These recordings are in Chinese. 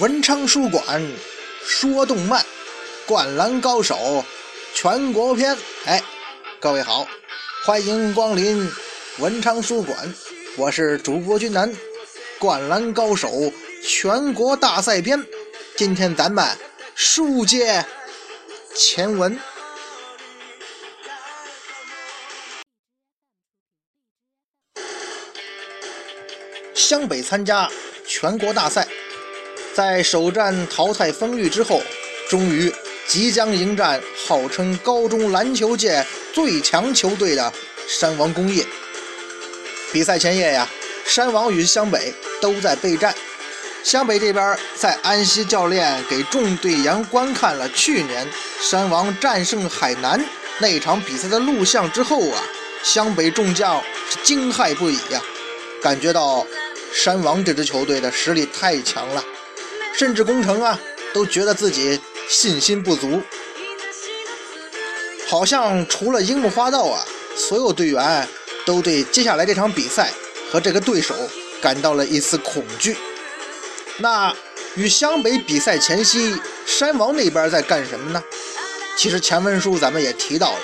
文昌书馆说动漫，灌篮高手全国篇。哎，各位好，欢迎光临文昌书馆，我是主播君南。灌篮高手全国大赛篇，今天咱们书接前文。湘北参加全国大赛，在首战淘汰丰裕之后，终于即将迎战号称高中篮球界最强球队的山王工业。比赛前夜呀，山王与湘北都在备战。湘北这边在安西教练给众队员观看了去年山王战胜海南那场比赛的录像之后啊，湘北众将是惊骇不已呀，感觉到。山王这支球队的实力太强了，甚至工程啊都觉得自己信心不足，好像除了樱木花道啊，所有队员都对接下来这场比赛和这个对手感到了一丝恐惧。那与湘北比赛前夕，山王那边在干什么呢？其实前文书咱们也提到了，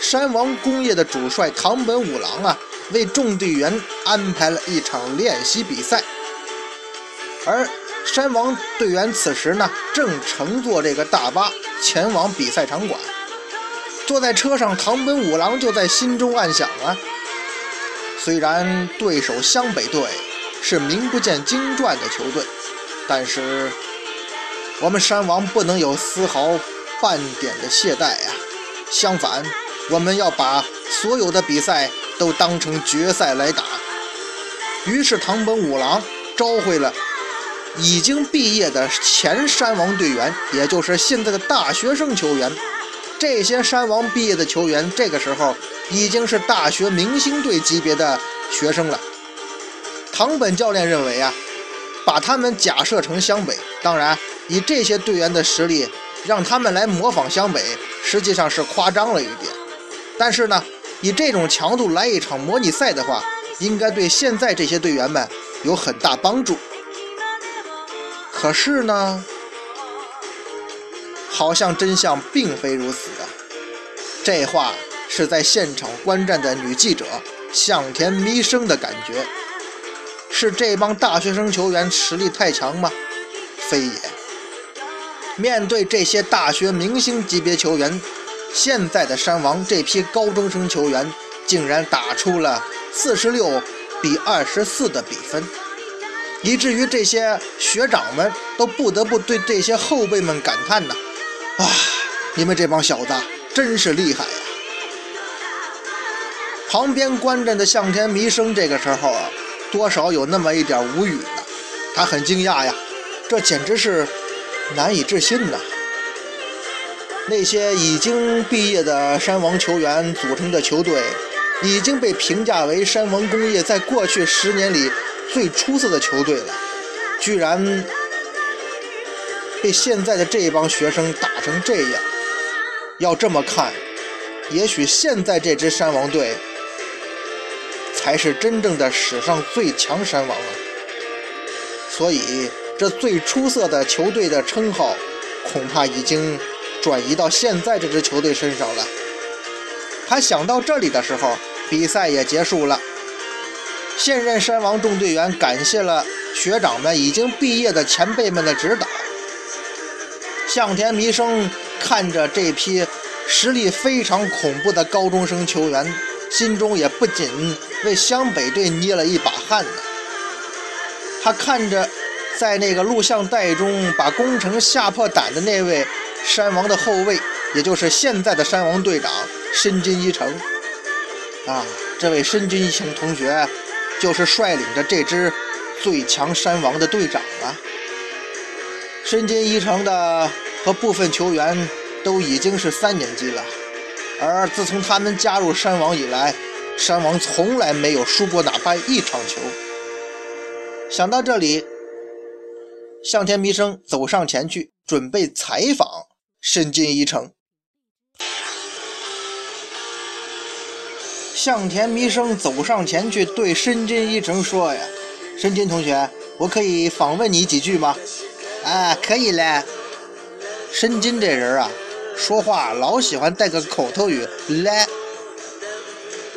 山王工业的主帅唐本五郎啊。为众队员安排了一场练习比赛，而山王队员此时呢，正乘坐这个大巴前往比赛场馆。坐在车上，唐本五郎就在心中暗想啊：虽然对手湘北队是名不见经传的球队，但是我们山王不能有丝毫半点的懈怠呀。相反，我们要把所有的比赛。都当成决赛来打。于是唐本五郎召回了已经毕业的前山王队员，也就是现在的大学生球员。这些山王毕业的球员，这个时候已经是大学明星队级别的学生了。堂本教练认为啊，把他们假设成湘北，当然以这些队员的实力，让他们来模仿湘北，实际上是夸张了一点。但是呢。以这种强度来一场模拟赛的话，应该对现在这些队员们有很大帮助。可是呢，好像真相并非如此啊！这话是在现场观战的女记者向田弥生的感觉。是这帮大学生球员实力太强吗？非也。面对这些大学明星级别球员。现在的山王这批高中生球员竟然打出了四十六比二十四的比分，以至于这些学长们都不得不对这些后辈们感叹呐：“啊，你们这帮小子真是厉害呀！”旁边观战的向天弥生这个时候啊，多少有那么一点无语了，他很惊讶呀，这简直是难以置信呐！那些已经毕业的山王球员组成的球队，已经被评价为山王工业在过去十年里最出色的球队了，居然被现在的这帮学生打成这样。要这么看，也许现在这支山王队才是真正的史上最强山王了。所以，这最出色的球队的称号，恐怕已经。转移到现在这支球队身上了。他想到这里的时候，比赛也结束了。现任山王众队员感谢了学长们已经毕业的前辈们的指导。向田弥生看着这批实力非常恐怖的高中生球员，心中也不禁为湘北队捏了一把汗呢。他看着在那个录像带中把工程吓破胆的那位。山王的后卫，也就是现在的山王队长深津一成啊，这位深津一成同学，就是率领着这支最强山王的队长啊。深津一成的和部分球员都已经是三年级了，而自从他们加入山王以来，山王从来没有输过哪怕一场球。想到这里，向天弥生走上前去，准备采访。深津一成，向田弥生走上前去对深津一成说：“呀，深津同学，我可以访问你几句吗？”啊，可以嘞。申金这人啊，说话老喜欢带个口头语嘞。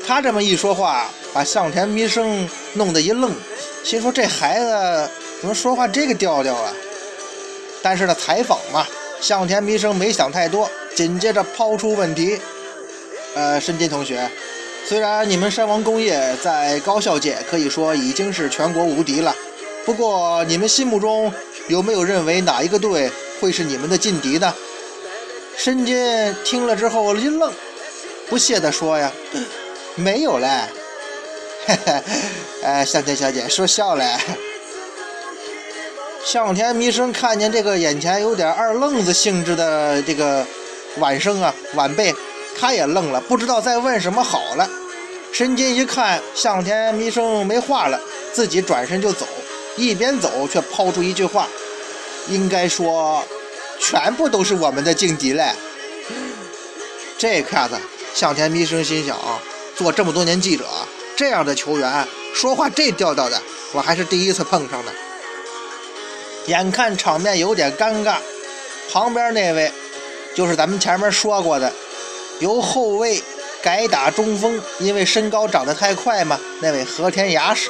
他这么一说话，把向田弥生弄得一愣，心说这孩子怎么说话这个调调啊？但是呢，采访嘛，向田弥生没想太多，紧接着抛出问题：呃，申金同学，虽然你们山王工业在高校界可以说已经是全国无敌了，不过你们心目中有没有认为哪一个队会是你们的劲敌呢？申金听了之后一愣，不屑地说呀。没有嘞，嘿嘿，哎，向田小姐说笑了。向田弥生看见这个眼前有点二愣子性质的这个晚生啊晚辈，他也愣了，不知道再问什么好了。申金一看向田弥生没话了，自己转身就走，一边走却抛出一句话：“应该说，全部都是我们的劲敌嘞。”这下子，向田弥生心想。做这么多年记者，这样的球员说话这调调的，我还是第一次碰上的。眼看场面有点尴尬，旁边那位就是咱们前面说过的，由后卫改打中锋，因为身高长得太快嘛。那位和田雅史，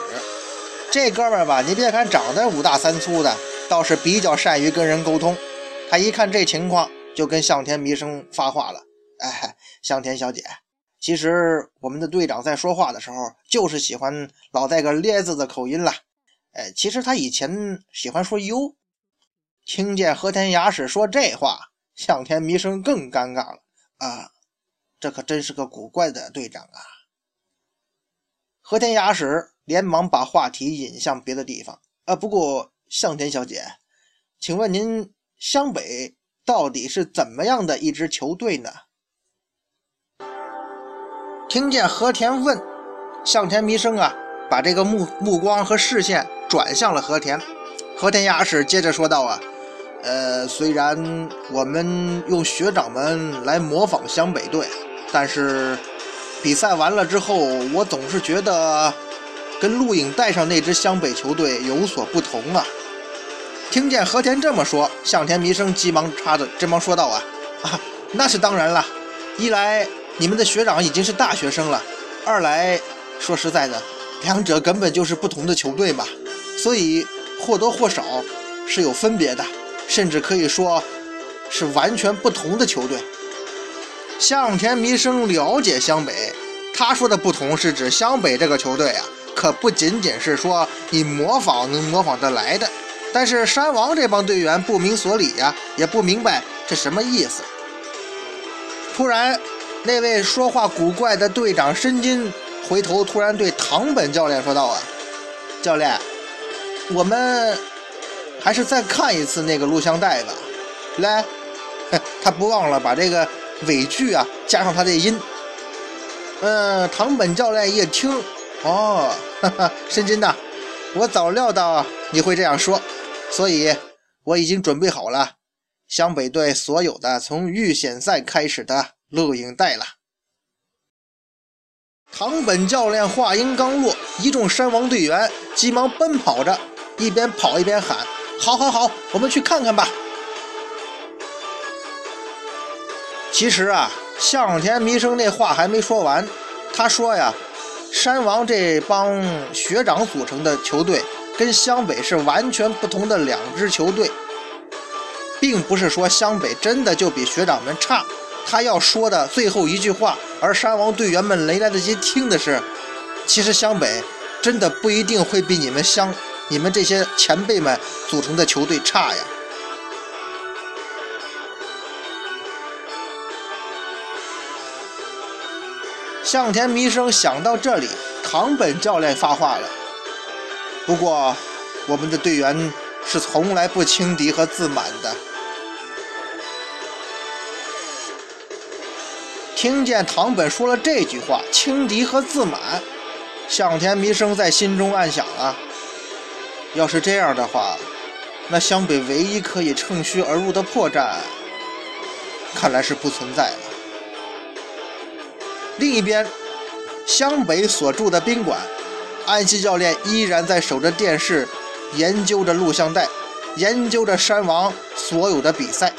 这哥们儿吧，你别看长得五大三粗的，倒是比较善于跟人沟通。他一看这情况，就跟向田弥生发话了：“哎，向田小姐。”其实我们的队长在说话的时候，就是喜欢老带个咧字的口音了。哎，其实他以前喜欢说哟。听见和田雅史说这话，向田弥生更尴尬了。啊，这可真是个古怪的队长啊！和田雅史连忙把话题引向别的地方。啊，不过向田小姐，请问您湘北到底是怎么样的一支球队呢？听见和田问，向田弥生啊，把这个目目光和视线转向了和田。和田雅史接着说道啊，呃，虽然我们用学长们来模仿湘北队，但是比赛完了之后，我总是觉得跟录影带上那支湘北球队有所不同啊。听见和田这么说，向田弥生急忙插着，急忙说道啊，啊，那是当然了，一来。你们的学长已经是大学生了，二来说实在的，两者根本就是不同的球队嘛，所以或多或少是有分别的，甚至可以说是完全不同的球队。向田弥生了解湘北，他说的不同是指湘北这个球队啊，可不仅仅是说你模仿能模仿得来的。但是山王这帮队员不明所以呀，也不明白这什么意思。突然。那位说话古怪的队长申金回头突然对唐本教练说道：“啊，教练，我们还是再看一次那个录像带吧。来，他不忘了把这个尾句啊加上他的音。嗯，唐本教练一听，哦，哈哈，申真呐，我早料到你会这样说，所以我已经准备好了湘北队所有的从预选赛开始的。”录影带了。唐本教练话音刚落，一众山王队员急忙奔跑着，一边跑一边喊：“好，好，好，我们去看看吧！”其实啊，向田弥生那话还没说完，他说呀：“山王这帮学长组成的球队，跟湘北是完全不同的两支球队，并不是说湘北真的就比学长们差。”他要说的最后一句话，而山王队员们没来得及听的是：其实湘北真的不一定会比你们湘、你们这些前辈们组成的球队差呀。向田弥生想到这里，唐本教练发话了：不过，我们的队员是从来不轻敌和自满的。听见唐本说了这句话，轻敌和自满，向田弥生在心中暗想啊，要是这样的话，那湘北唯一可以乘虚而入的破绽，看来是不存在了。另一边，湘北所住的宾馆，安西教练依然在守着电视，研究着录像带。研究着山王所有的比赛，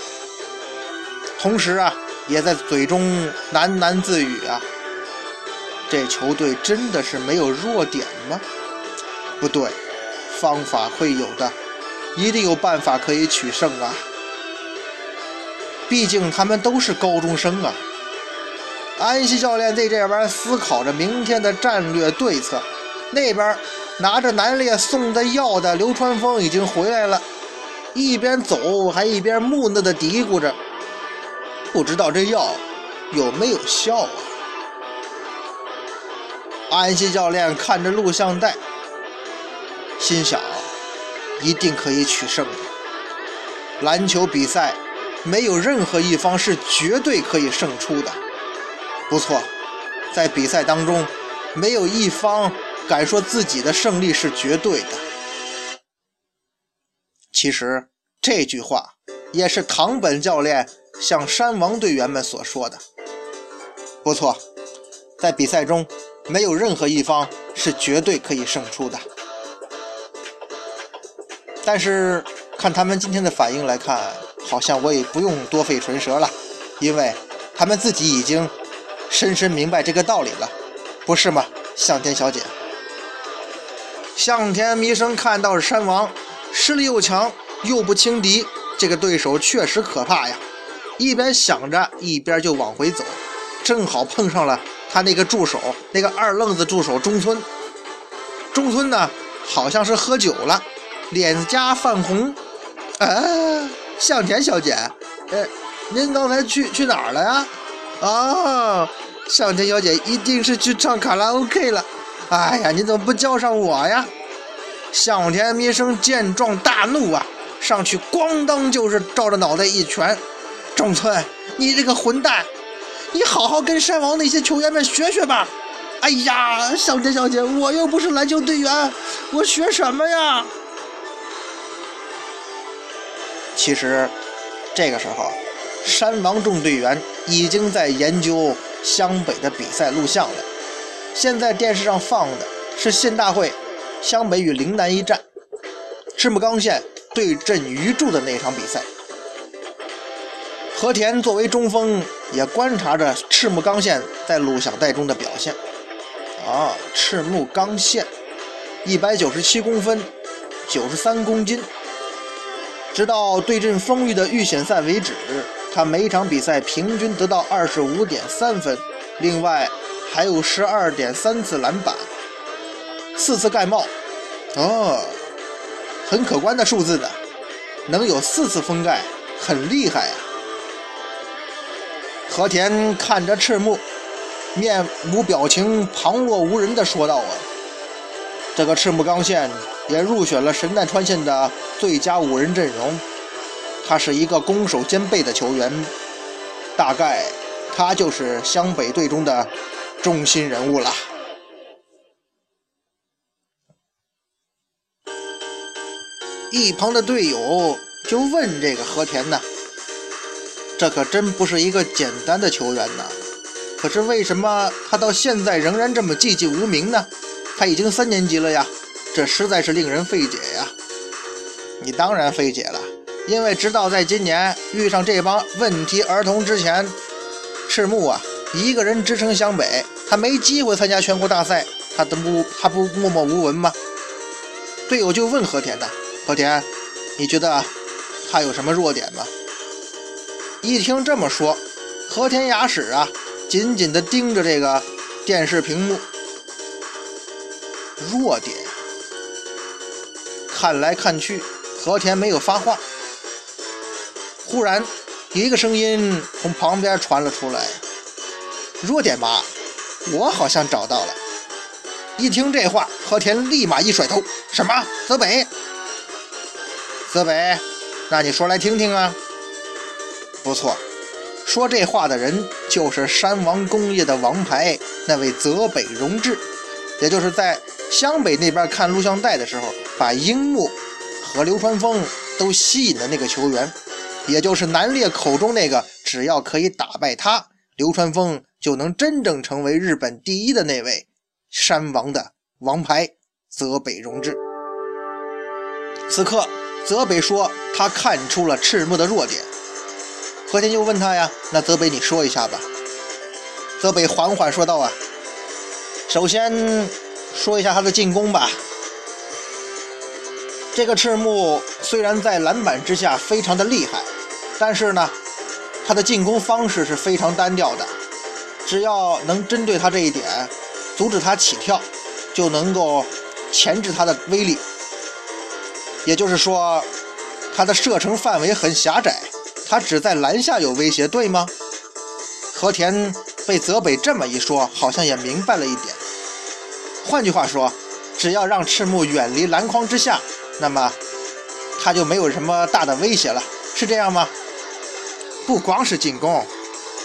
同时啊，也在嘴中喃喃自语啊：“这球队真的是没有弱点吗？不对，方法会有的，一定有办法可以取胜啊！毕竟他们都是高中生啊。”安西教练在这边思考着明天的战略对策，那边拿着南烈送的药的流川枫已经回来了。一边走还一边木讷地嘀咕着：“不知道这药有没有效啊？”安西教练看着录像带，心想：“一定可以取胜的。篮球比赛没有任何一方是绝对可以胜出的。不错，在比赛当中，没有一方敢说自己的胜利是绝对的。”其实这句话也是唐本教练向山王队员们所说的。不错，在比赛中没有任何一方是绝对可以胜出的。但是看他们今天的反应来看，好像我也不用多费唇舌了，因为他们自己已经深深明白这个道理了，不是吗，向天小姐？向天弥生看到山王。实力又强又不轻敌，这个对手确实可怕呀！一边想着，一边就往回走，正好碰上了他那个助手，那个二愣子助手中村。中村呢，好像是喝酒了，脸颊泛红。啊，向田小姐，呃，您刚才去去哪儿了呀？啊，向田小姐一定是去唱卡拉 OK 了。哎呀，你怎么不叫上我呀？向田弥生见状大怒啊，上去咣当就是照着脑袋一拳。中村，你这个混蛋，你好好跟山王那些球员们学学吧。哎呀，向田小姐，我又不是篮球队员，我学什么呀？其实，这个时候，山王众队员已经在研究湘北的比赛录像了。现在电视上放的是县大会。湘北与陵南一战，赤木刚宪对阵鱼柱的那场比赛，和田作为中锋也观察着赤木刚宪在录像带中的表现。啊，赤木刚宪，一百九十七公分，九十三公斤。直到对阵丰裕的预选赛为止，他每场比赛平均得到二十五点三分，另外还有十二点三次篮板。四次盖帽，哦，很可观的数字的，能有四次封盖，很厉害呀。和田看着赤木，面无表情、旁若无人的说道：“啊，这个赤木刚宪也入选了神奈川县的最佳五人阵容，他是一个攻守兼备的球员，大概他就是湘北队中的中心人物了。”一旁的队友就问这个和田呢：“这可真不是一个简单的球员呐！可是为什么他到现在仍然这么寂寂无名呢？他已经三年级了呀，这实在是令人费解呀！”你当然费解了，因为直到在今年遇上这帮问题儿童之前，赤木啊一个人支撑湘北，他没机会参加全国大赛，他都不他不默默无闻吗？队友就问和田呢。和田，你觉得他有什么弱点吗？一听这么说，和田雅史啊，紧紧地盯着这个电视屏幕。弱点，看来看去，和田没有发话。忽然，一个声音从旁边传了出来：“弱点吧，我好像找到了。”一听这话，和田立马一甩头：“什么？泽北？”泽北，那你说来听听啊。不错，说这话的人就是山王工业的王牌那位泽北荣治，也就是在湘北那边看录像带的时候，把樱木和流川枫都吸引的那个球员，也就是南烈口中那个只要可以打败他，流川枫就能真正成为日本第一的那位山王的王牌泽北荣治。此刻。泽北说他看出了赤木的弱点。和田就问他呀：“那泽北你说一下吧。”泽北缓缓说道：“啊，首先说一下他的进攻吧。这个赤木虽然在篮板之下非常的厉害，但是呢，他的进攻方式是非常单调的。只要能针对他这一点，阻止他起跳，就能够钳制他的威力。也就是说，他的射程范围很狭窄，他只在篮下有威胁，对吗？”和田被泽北这么一说，好像也明白了一点。换句话说，只要让赤木远离篮筐之下。那么他就没有什么大的威胁了，是这样吗？不光是进攻，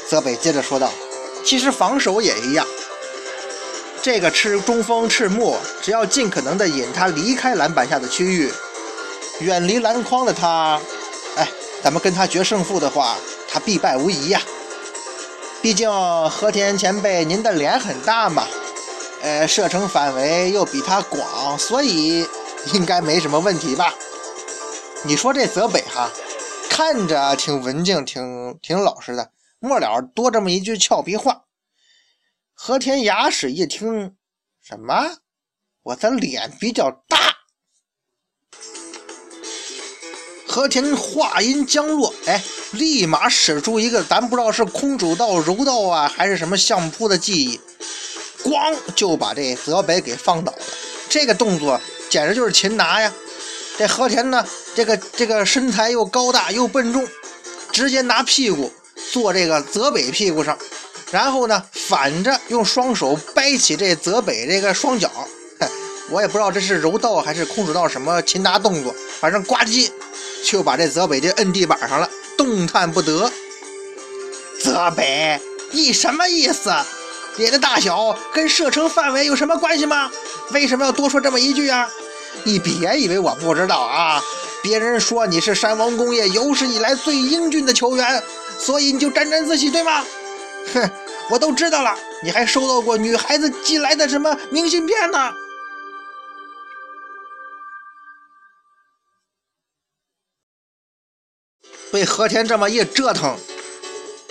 泽北接着说道，其实防守也一样。这个赤中锋赤木，只要尽可能的引他离开篮板下的区域，远离篮筐的他，哎，咱们跟他决胜负的话，他必败无疑呀。毕竟和田前辈您的脸很大嘛，呃，射程范围又比他广，所以。应该没什么问题吧？你说这泽北哈，看着挺文静，挺挺老实的，末了多这么一句俏皮话。和田雅史一听，什么？我的脸比较大。和田话音将落，哎，立马使出一个咱不知道是空手道、柔道啊，还是什么相扑的技艺，咣就把这泽北给放倒了。这个动作。简直就是擒拿呀！这和田呢，这个这个身材又高大又笨重，直接拿屁股坐这个泽北屁股上，然后呢，反着用双手掰起这泽北这个双脚。我也不知道这是柔道还是空手道什么擒拿动作，反正呱唧就把这泽北就摁地板上了，动弹不得。泽北，你什么意思？脸的大小跟射程范围有什么关系吗？为什么要多说这么一句啊？你别以为我不知道啊！别人说你是山王工业有史以来最英俊的球员，所以你就沾沾自喜，对吗？哼，我都知道了。你还收到过女孩子寄来的什么明信片呢？被和田这么一折腾，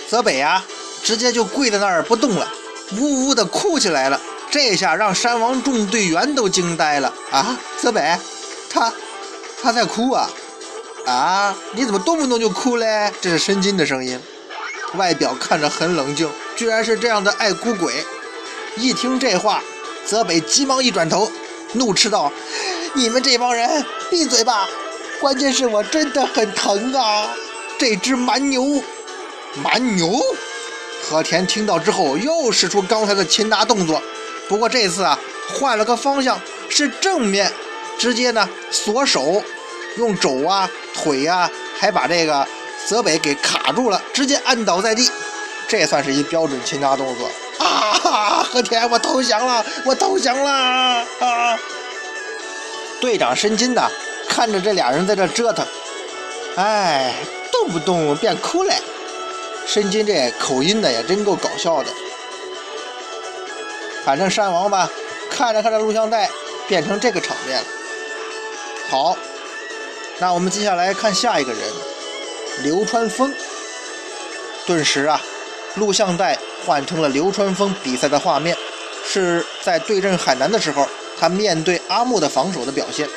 泽北啊，直接就跪在那儿不动了。呜呜的哭起来了，这下让山王众队员都惊呆了啊！泽北，他他在哭啊啊！你怎么动不动就哭嘞？这是申金的声音，外表看着很冷静，居然是这样的爱哭鬼。一听这话，泽北急忙一转头，怒斥道：“你们这帮人闭嘴吧！关键是我真的很疼啊！这只蛮牛，蛮牛。”和田听到之后，又使出刚才的擒拿动作，不过这次啊，换了个方向，是正面，直接呢锁手，用肘啊、腿啊，还把这个泽北给卡住了，直接按倒在地。这也算是一标准擒拿动作啊！和田，我投降了，我投降了啊！队长申金呐，看着这俩人在这折腾，哎，动不动变哭了。申金这口音呢也真够搞笑的。反正山王吧，看着看着录像带变成这个场面了。好，那我们接下来看下一个人，流川枫。顿时啊，录像带换成了流川枫比赛的画面，是在对阵海南的时候，他面对阿木的防守的表现，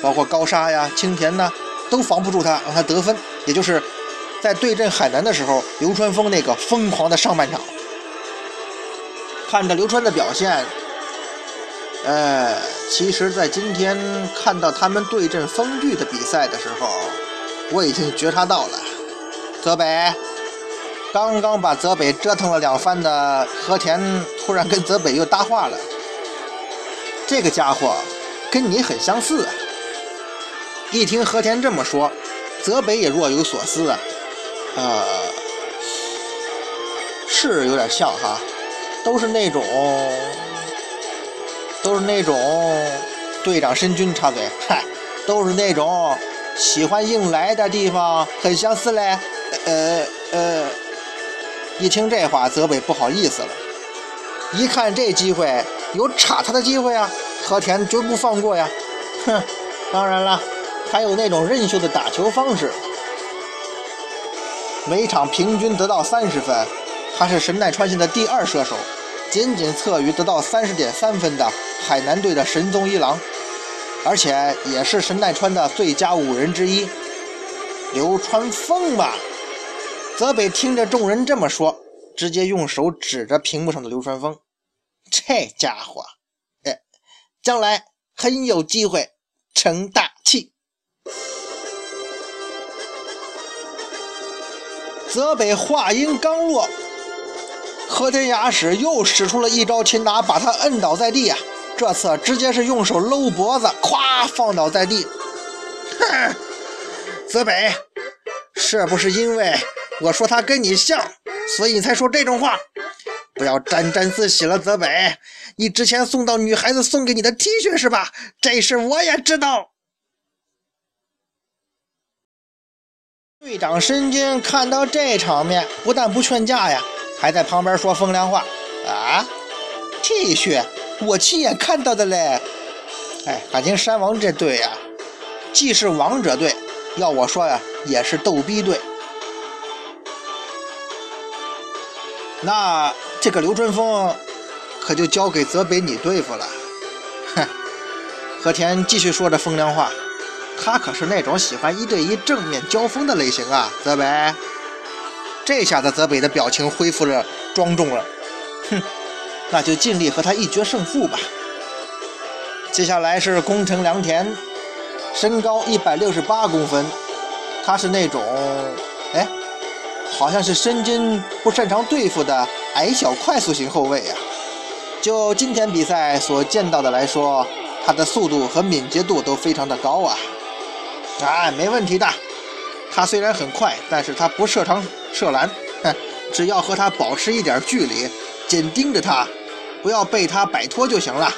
包括高沙呀、青田呐，都防不住他，让他得分，也就是。在对阵海南的时候，流川枫那个疯狂的上半场，看着流川的表现，呃，其实，在今天看到他们对阵风巨的比赛的时候，我已经觉察到了，泽北刚刚把泽北折腾了两番的和田，突然跟泽北又搭话了，这个家伙跟你很相似啊！一听和田这么说，泽北也若有所思啊。呃，是有点像哈，都是那种，都是那种队长申军插嘴，嗨，都是那种喜欢硬来的地方，很相似嘞。呃呃，一听这话，泽北不好意思了。一看这机会，有插他的机会啊，和田绝不放过呀。哼，当然了，还有那种任秀的打球方式，每场平均得到三十分，他是神奈川县的第二射手，仅仅侧于得到三十点三分的海南队的神宗一郎，而且也是神奈川的最佳五人之一。流川枫吧，泽北听着众人这么说，直接用手指着屏幕上的流川枫，这家伙，哎，将来很有机会成大器。泽北话音刚落，和田雅史又使出了一招擒拿，把他摁倒在地呀！这次直接是用手搂脖子，咵放倒在地。哼，泽北，是不是因为我说他跟你像，所以你才说这种话？不要沾沾自喜了，泽北，你之前送到女孩子送给你的 T 恤是吧？这事我也知道。队长申京看到这场面，不但不劝架呀，还在旁边说风凉话。啊，T 恤，我亲眼看到的嘞。哎，感情山王这队呀，既是王者队，要我说呀，也是逗逼队。那这个流川枫，可就交给泽北你对付了。哼，和田继续说着风凉话。他可是那种喜欢一对一正面交锋的类型啊，泽北。这下子泽北的表情恢复了庄重了，哼，那就尽力和他一决胜负吧。接下来是宫城良田，身高一百六十八公分，他是那种，哎，好像是身经不擅长对付的矮小快速型后卫啊。就今天比赛所见到的来说，他的速度和敏捷度都非常的高啊。哎，没问题的。他虽然很快，但是他不射长射篮，哼，只要和他保持一点距离，紧盯着他，不要被他摆脱就行了。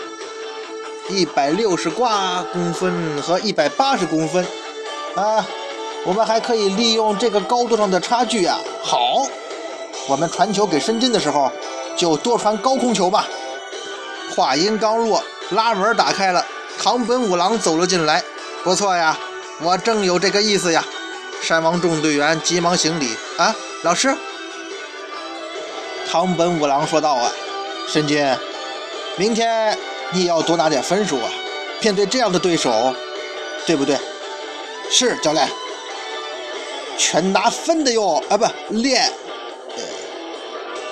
一百六十挂公分和一百八十公分，啊，我们还可以利用这个高度上的差距啊。好，我们传球给申金的时候，就多传高空球吧。话音刚落，拉门打开了，唐本五郎走了进来，不错呀。我正有这个意思呀！山王众队员急忙行礼啊，老师。唐本五郎说道啊，申金，明天你也要多拿点分数啊！面对这样的对手，对不对？是教练，全拿分的哟啊，不练。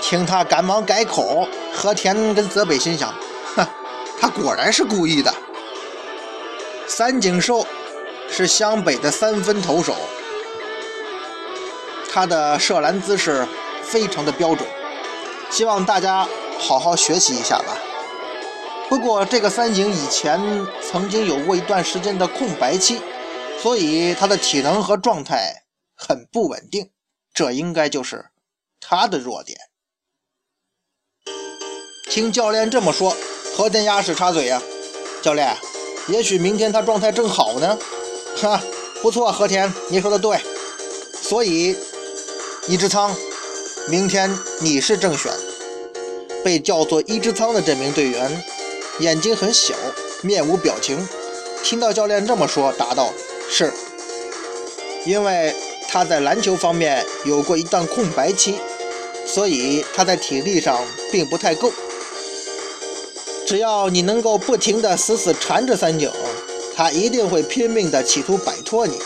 听他赶忙改口，和田跟泽北心想，哼，他果然是故意的。三井寿。是湘北的三分投手，他的射篮姿势非常的标准，希望大家好好学习一下吧。不过这个三井以前曾经有过一段时间的空白期，所以他的体能和状态很不稳定，这应该就是他的弱点。听教练这么说，和田鸭是插嘴呀，教练，也许明天他状态正好呢。哈，不错，和田，你说的对。所以，一之仓，明天你是正选。被叫做一之仓的这名队员，眼睛很小，面无表情。听到教练这么说，答道：“是。”因为他在篮球方面有过一段空白期，所以他在体力上并不太够。只要你能够不停地死死缠着三井。他一定会拼命的企图摆脱你。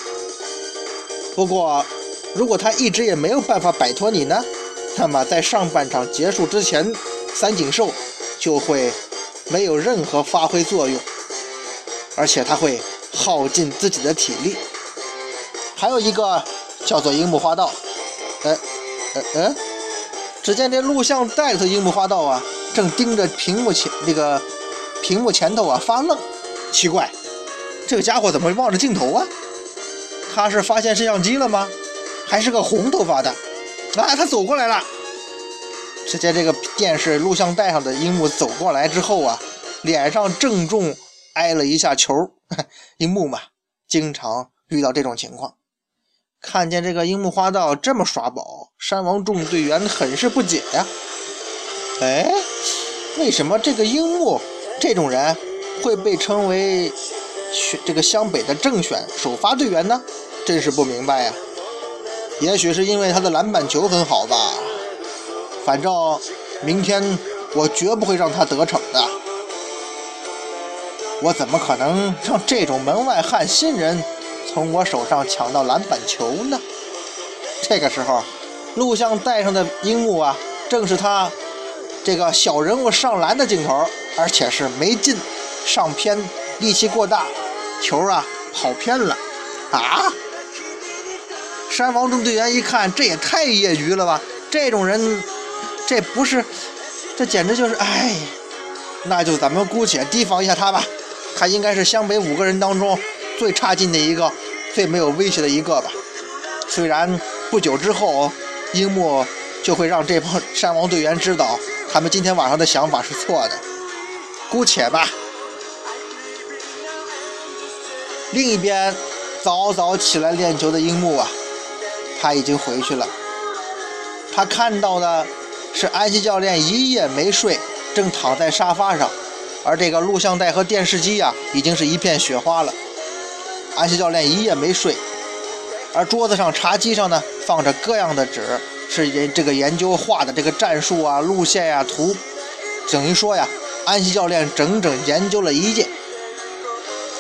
不过，如果他一直也没有办法摆脱你呢？那么在上半场结束之前，三井寿就会没有任何发挥作用，而且他会耗尽自己的体力。还有一个叫做樱木花道，呃呃呃，只见这录像带里头樱木花道啊，正盯着屏幕前那个屏幕前头啊发愣，奇怪。这个家伙怎么望着镜头啊？他是发现摄像机了吗？还是个红头发的？啊，他走过来了。在见这个电视录像带上的樱木走过来之后啊，脸上正中挨了一下球。樱木嘛，经常遇到这种情况。看见这个樱木花道这么耍宝，山王众队员很是不解呀。哎，为什么这个樱木这种人会被称为？选这个湘北的正选首发队员呢？真是不明白呀。也许是因为他的篮板球很好吧。反正明天我绝不会让他得逞的。我怎么可能让这种门外汉新人从我手上抢到篮板球呢？这个时候，录像带上的樱木啊，正是他这个小人物上篮的镜头，而且是没进，上偏，力气过大，球啊跑偏了啊！山王中队员一看，这也太业余了吧！这种人，这不是，这简直就是哎！那就咱们姑且提防一下他吧。他应该是湘北五个人当中最差劲的一个，最没有威胁的一个吧。虽然不久之后，樱木就会让这帮山王队员知道，他们今天晚上的想法是错的。姑且吧。另一边，早早起来练球的樱木啊，他已经回去了。他看到的是安西教练一夜没睡，正躺在沙发上。而这个录像带和电视机呀，已经是一片雪花了。安西教练一夜没睡，而桌子上茶几上呢，放着各样的纸，是研这个研究画的这个战术啊、路线呀、图。等于说呀，安西教练整整研究了一夜。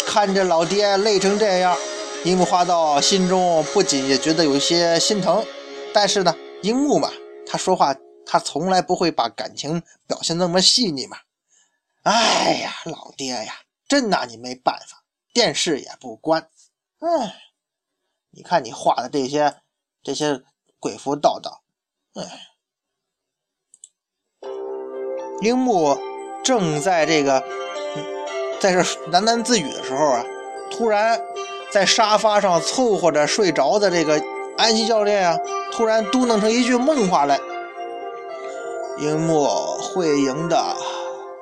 看着老爹累成这样，樱木花道心中不仅也觉得有些心疼，但是呢，樱木嘛，他说话他从来不会把感情表现那么细腻嘛。哎呀，老爹呀，真拿你没办法，电视也不关。哎，你看你画的这些这些鬼符道道。哎，樱木正在这个在这喃喃自语的时候啊，突然在沙发上凑合着睡着的这个安西教练啊，突然嘟囔成一句梦话来：“樱木会赢的。”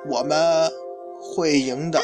我们会赢的。